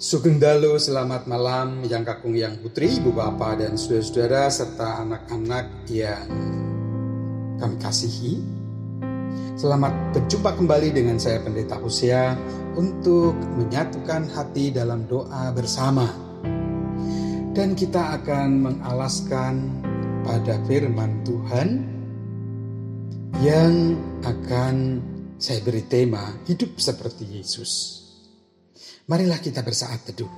Sugeng Dalu, selamat malam yang kakung yang putri, ibu bapak dan saudara-saudara serta anak-anak yang kami kasihi. Selamat berjumpa kembali dengan saya Pendeta Hosea untuk menyatukan hati dalam doa bersama. Dan kita akan mengalaskan pada firman Tuhan yang akan saya beri tema hidup seperti Yesus. Marilah kita bersaat teduh.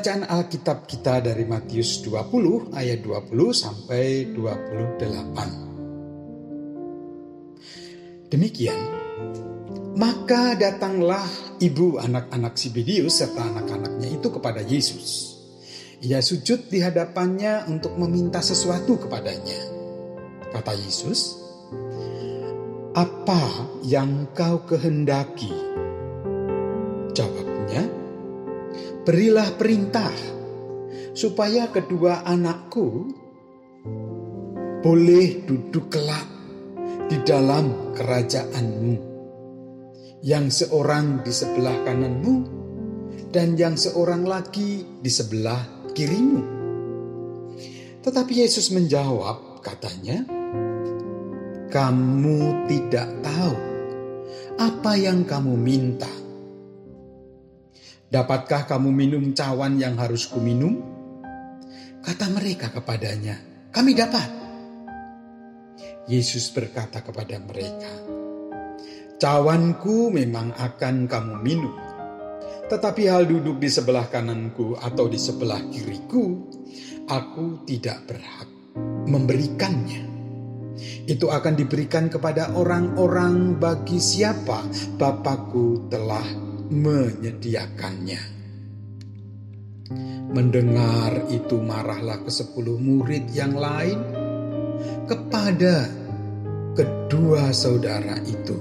Bacaan Alkitab kita dari Matius 20 ayat 20 sampai 28. Demikian, maka datanglah ibu anak-anak Sibidius serta anak-anaknya itu kepada Yesus. Ia sujud di hadapannya untuk meminta sesuatu kepadanya. Kata Yesus, "Apa yang kau kehendaki?" Jawabnya, berilah perintah supaya kedua anakku boleh duduk kelak di dalam kerajaanmu. Yang seorang di sebelah kananmu dan yang seorang lagi di sebelah kirimu. Tetapi Yesus menjawab katanya, kamu tidak tahu apa yang kamu minta. Dapatkah kamu minum cawan yang harus kuminum? Kata mereka kepadanya, kami dapat. Yesus berkata kepada mereka, Cawanku memang akan kamu minum, tetapi hal duduk di sebelah kananku atau di sebelah kiriku, aku tidak berhak memberikannya. Itu akan diberikan kepada orang-orang bagi siapa Bapakku telah menyediakannya. Mendengar itu marahlah ke sepuluh murid yang lain kepada kedua saudara itu.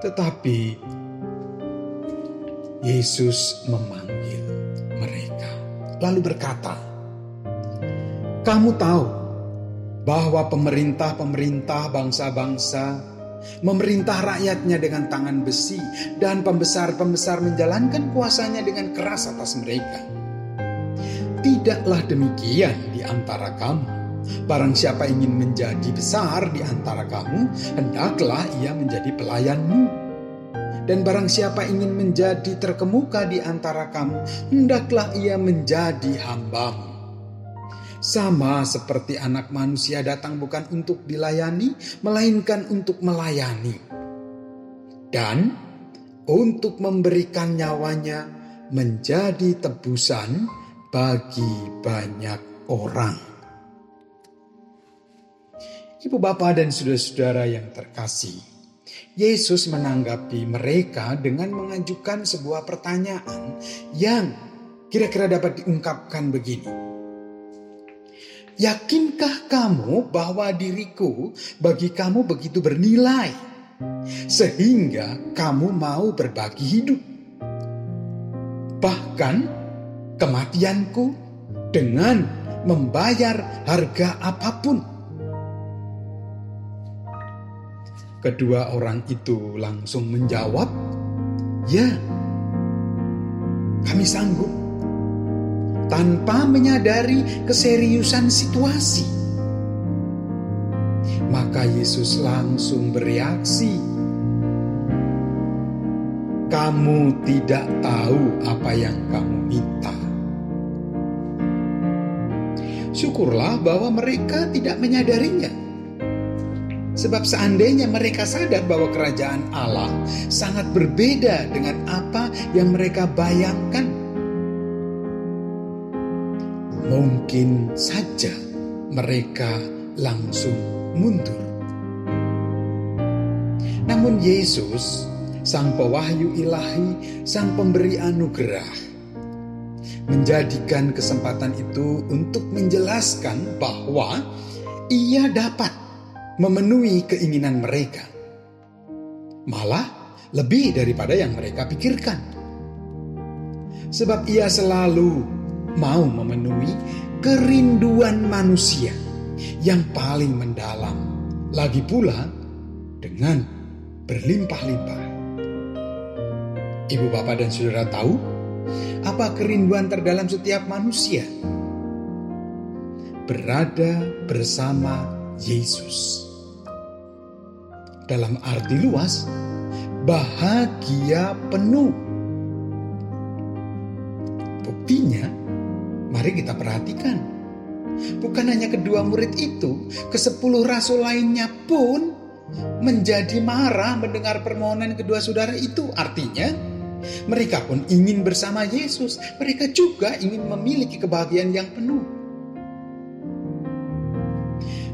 Tetapi Yesus memanggil mereka, lalu berkata, "Kamu tahu bahwa pemerintah-pemerintah bangsa-bangsa memerintah rakyatnya dengan tangan besi, dan pembesar-pembesar menjalankan kuasanya dengan keras atas mereka. Tidaklah demikian di antara kamu. Barang siapa ingin menjadi besar di antara kamu, hendaklah ia menjadi pelayanmu. Dan barang siapa ingin menjadi terkemuka di antara kamu, hendaklah ia menjadi hambamu. Sama seperti anak manusia datang bukan untuk dilayani, melainkan untuk melayani. Dan untuk memberikan nyawanya menjadi tebusan bagi banyak orang. Ibu bapak dan saudara-saudara yang terkasih, Yesus menanggapi mereka dengan mengajukan sebuah pertanyaan yang kira-kira dapat diungkapkan begini. Yakinkah kamu bahwa diriku bagi kamu begitu bernilai, sehingga kamu mau berbagi hidup? Bahkan kematianku dengan membayar harga apa pun. Kedua orang itu langsung menjawab, Ya, kami sanggup tanpa menyadari keseriusan situasi. Maka Yesus langsung bereaksi. Kamu tidak tahu apa yang kamu minta. Syukurlah bahwa mereka tidak menyadarinya. Sebab seandainya mereka sadar bahwa kerajaan Allah sangat berbeda dengan apa yang mereka bayangkan, mungkin saja mereka langsung mundur. Namun Yesus, Sang Pewahyu Ilahi, Sang Pemberi Anugerah, menjadikan kesempatan itu untuk menjelaskan bahwa ia dapat memenuhi keinginan mereka. Malah lebih daripada yang mereka pikirkan. Sebab ia selalu mau memenuhi kerinduan manusia yang paling mendalam. Lagi pula dengan berlimpah-limpah. Ibu bapak dan saudara tahu apa kerinduan terdalam setiap manusia? Berada bersama Yesus dalam arti luas, bahagia penuh. Mari kita perhatikan. Bukan hanya kedua murid itu, ke sepuluh rasul lainnya pun menjadi marah mendengar permohonan kedua saudara itu. Artinya, mereka pun ingin bersama Yesus. Mereka juga ingin memiliki kebahagiaan yang penuh.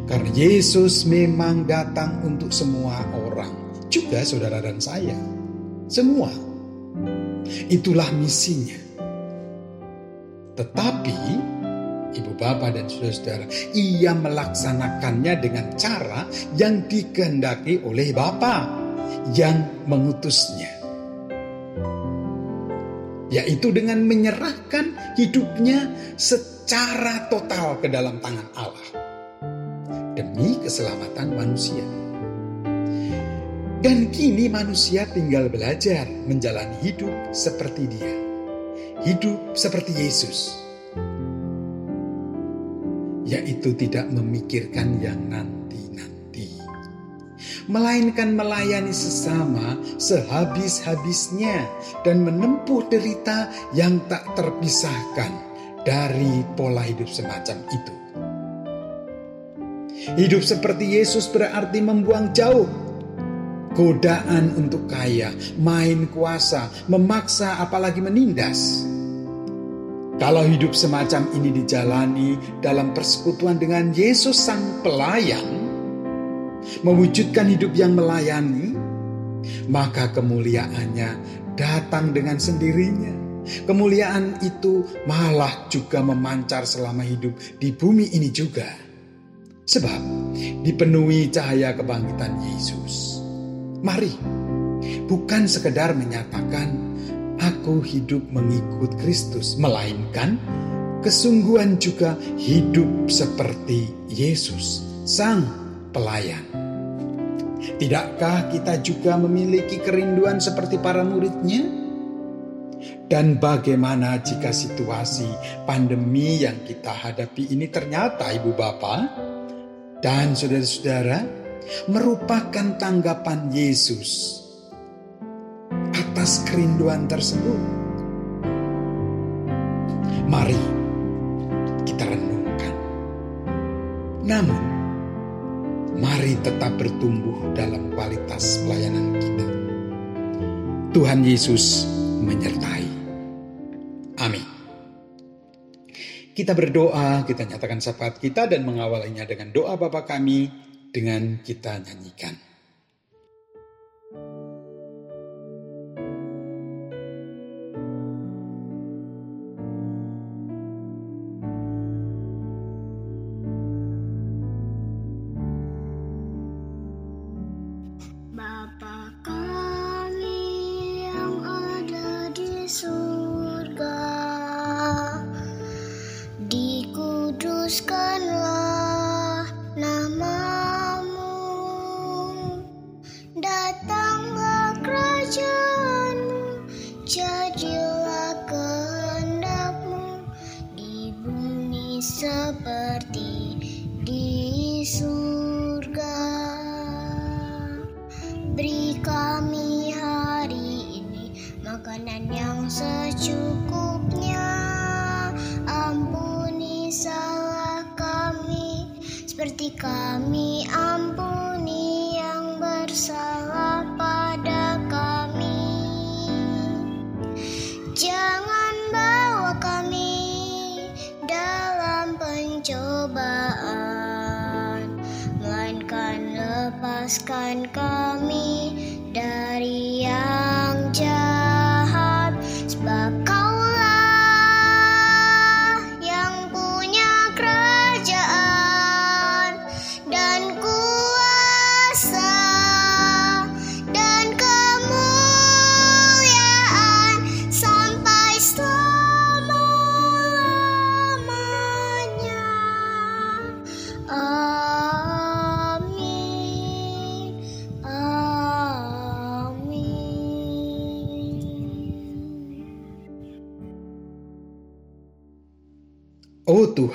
Karena Yesus memang datang untuk semua orang, juga saudara dan saya. Semua. Itulah misinya. Tetapi ibu bapak dan saudara-saudara, ia melaksanakannya dengan cara yang dikehendaki oleh Bapa yang mengutusnya. Yaitu dengan menyerahkan hidupnya secara total ke dalam tangan Allah demi keselamatan manusia. Dan kini manusia tinggal belajar menjalani hidup seperti dia. Hidup seperti Yesus. Yaitu tidak memikirkan yang nanti-nanti. Melainkan melayani sesama sehabis-habisnya dan menempuh derita yang tak terpisahkan dari pola hidup semacam itu. Hidup seperti Yesus berarti membuang jauh godaan untuk kaya, main kuasa, memaksa apalagi menindas. Kalau hidup semacam ini dijalani dalam persekutuan dengan Yesus sang pelayan, mewujudkan hidup yang melayani, maka kemuliaannya datang dengan sendirinya. Kemuliaan itu malah juga memancar selama hidup di bumi ini juga. Sebab dipenuhi cahaya kebangkitan Yesus. Mari, bukan sekedar menyatakan aku hidup mengikut Kristus, melainkan kesungguhan juga hidup seperti Yesus, Sang Pelayan. Tidakkah kita juga memiliki kerinduan seperti para muridnya? Dan bagaimana jika situasi pandemi yang kita hadapi ini ternyata ibu bapak dan saudara-saudara, merupakan tanggapan Yesus atas kerinduan tersebut. Mari kita renungkan. Namun, mari tetap bertumbuh dalam kualitas pelayanan kita. Tuhan Yesus menyertai. Amin. Kita berdoa, kita nyatakan syafaat kita dan mengawalinya dengan doa Bapa kami dengan kita nyanyikan.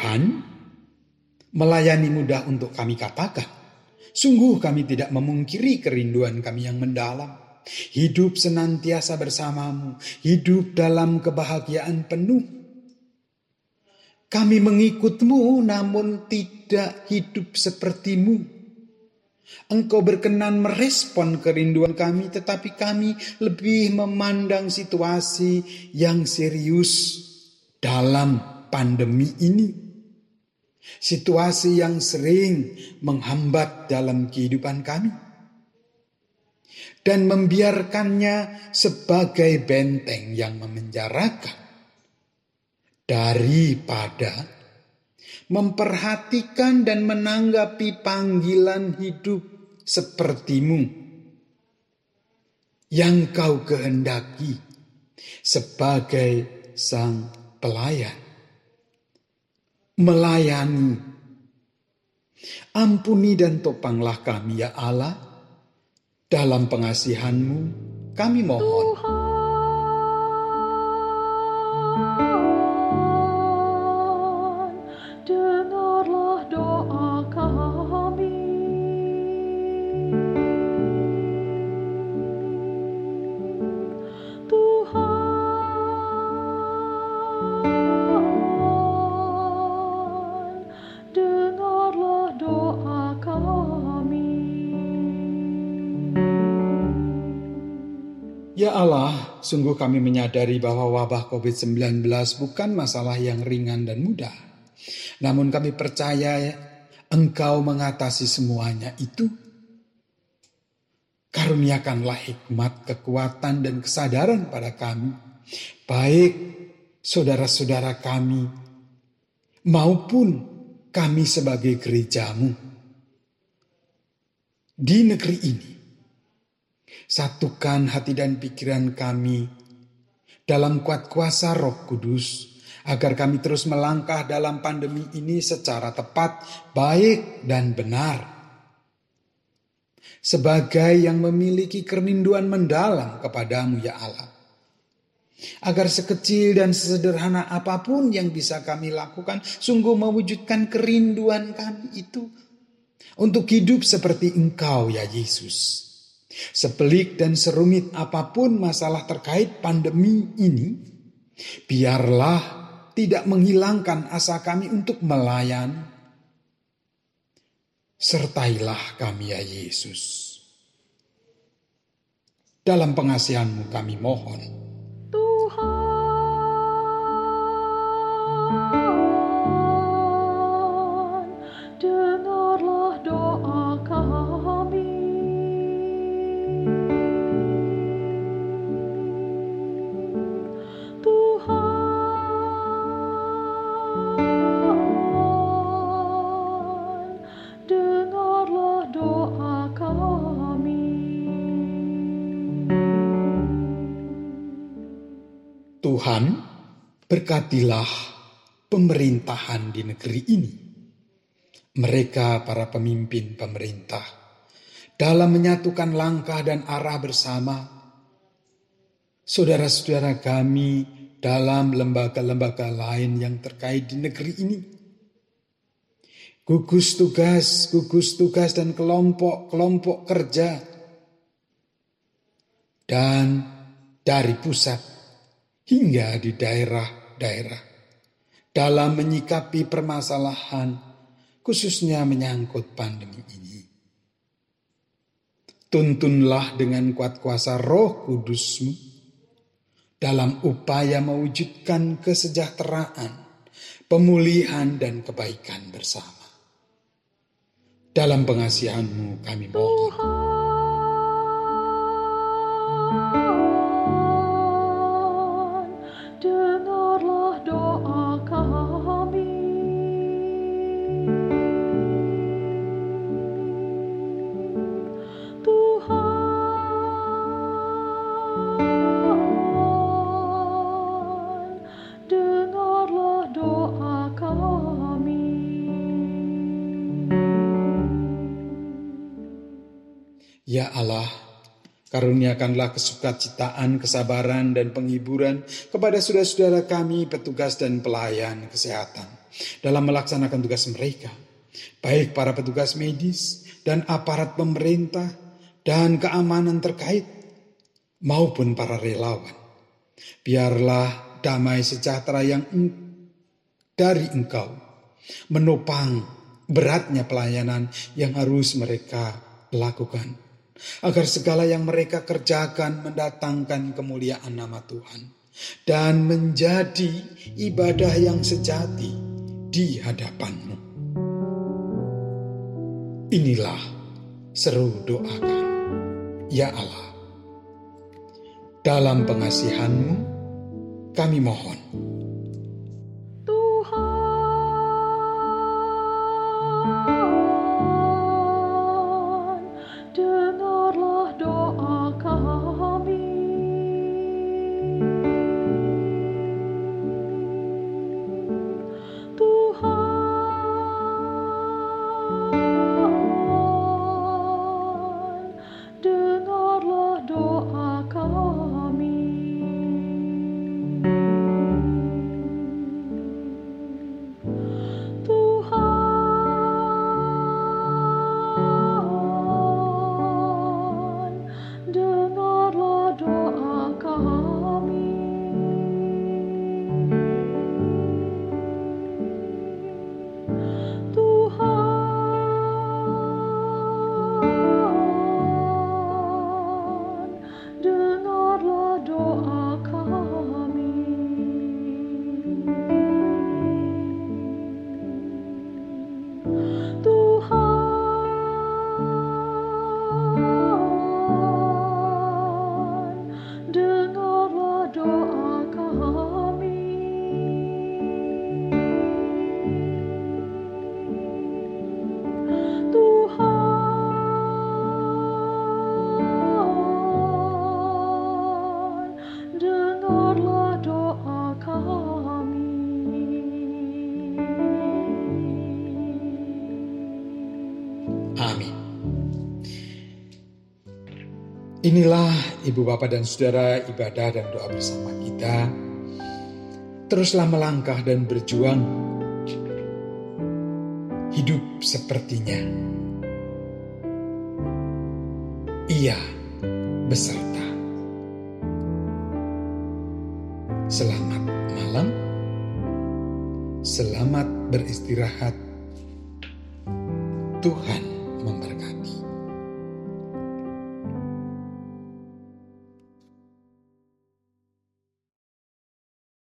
Tuhan, melayani mudah untuk kami katakan. Sungguh kami tidak memungkiri kerinduan kami yang mendalam. Hidup senantiasa bersamamu, hidup dalam kebahagiaan penuh. Kami mengikutmu namun tidak hidup sepertimu. Engkau berkenan merespon kerinduan kami, tetapi kami lebih memandang situasi yang serius dalam pandemi ini. Situasi yang sering menghambat dalam kehidupan kami. Dan membiarkannya sebagai benteng yang memenjarakan. Daripada memperhatikan dan menanggapi panggilan hidup sepertimu yang kau kehendaki sebagai sang pelayan. Melayani. Ampuni dan topanglah kami ya Allah. Dalam pengasihanmu kami mohon. Tuhan, Ya Allah, sungguh kami menyadari bahwa wabah COVID-19 bukan masalah yang ringan dan mudah. Namun kami percaya Engkau mengatasi semuanya itu. Karuniakanlah hikmat, kekuatan, dan kesadaran pada kami. Baik saudara-saudara kami maupun kami sebagai gerejamu. Di negeri ini, Satukan hati dan pikiran kami dalam kuat kuasa Roh Kudus, agar kami terus melangkah dalam pandemi ini secara tepat, baik, dan benar. Sebagai yang memiliki kerinduan mendalam kepadamu, ya Allah, agar sekecil dan sesederhana apa pun yang bisa kami lakukan, sungguh mewujudkan kerinduan kami itu untuk hidup seperti Engkau, ya Yesus. Sepelik dan serumit apa pun masalah terkait pandemi ini, biarlah tidak menghilangkan asa kami untuk melayani. Sertailah kami ya Yesus. Dalam pengasihanmu kami mohon. Tuhan, berkatilah pemerintahan di negeri ini. Mereka para pemimpin pemerintah dalam menyatukan langkah dan arah bersama. Saudara-saudara kami dalam lembaga-lembaga lain yang terkait di negeri ini. Gugus tugas, gugus tugas dan kelompok-kelompok kerja. Dan dari pusat hingga di daerah-daerah dalam menyikapi permasalahan khususnya menyangkut pandemi ini. Tuntunlah dengan kuat kuasa roh kudusmu dalam upaya mewujudkan kesejahteraan, pemulihan dan kebaikan bersama. Dalam pengasihanmu kami mohon. Karuniakanlah kesukacitaan, kesabaran, dan penghiburan kepada saudara-saudara kami, petugas dan pelayan kesehatan dalam melaksanakan tugas mereka, baik para petugas medis dan aparat pemerintah dan keamanan terkait, maupun para relawan. Biarlah damai sejahtera yang dari Engkau menopang beratnya pelayanan yang harus mereka lakukan agar segala yang mereka kerjakan mendatangkan kemuliaan nama Tuhan dan menjadi ibadah yang sejati di hadapanmu. Inilah seru doa kami, ya Allah. Dalam pengasihanmu kami mohon. Inilah ibu bapak dan saudara ibadah dan doa bersama kita. Teruslah melangkah dan berjuang. Hidup sepertinya. Ia beserta. Selamat malam. Selamat beristirahat. Tuhan.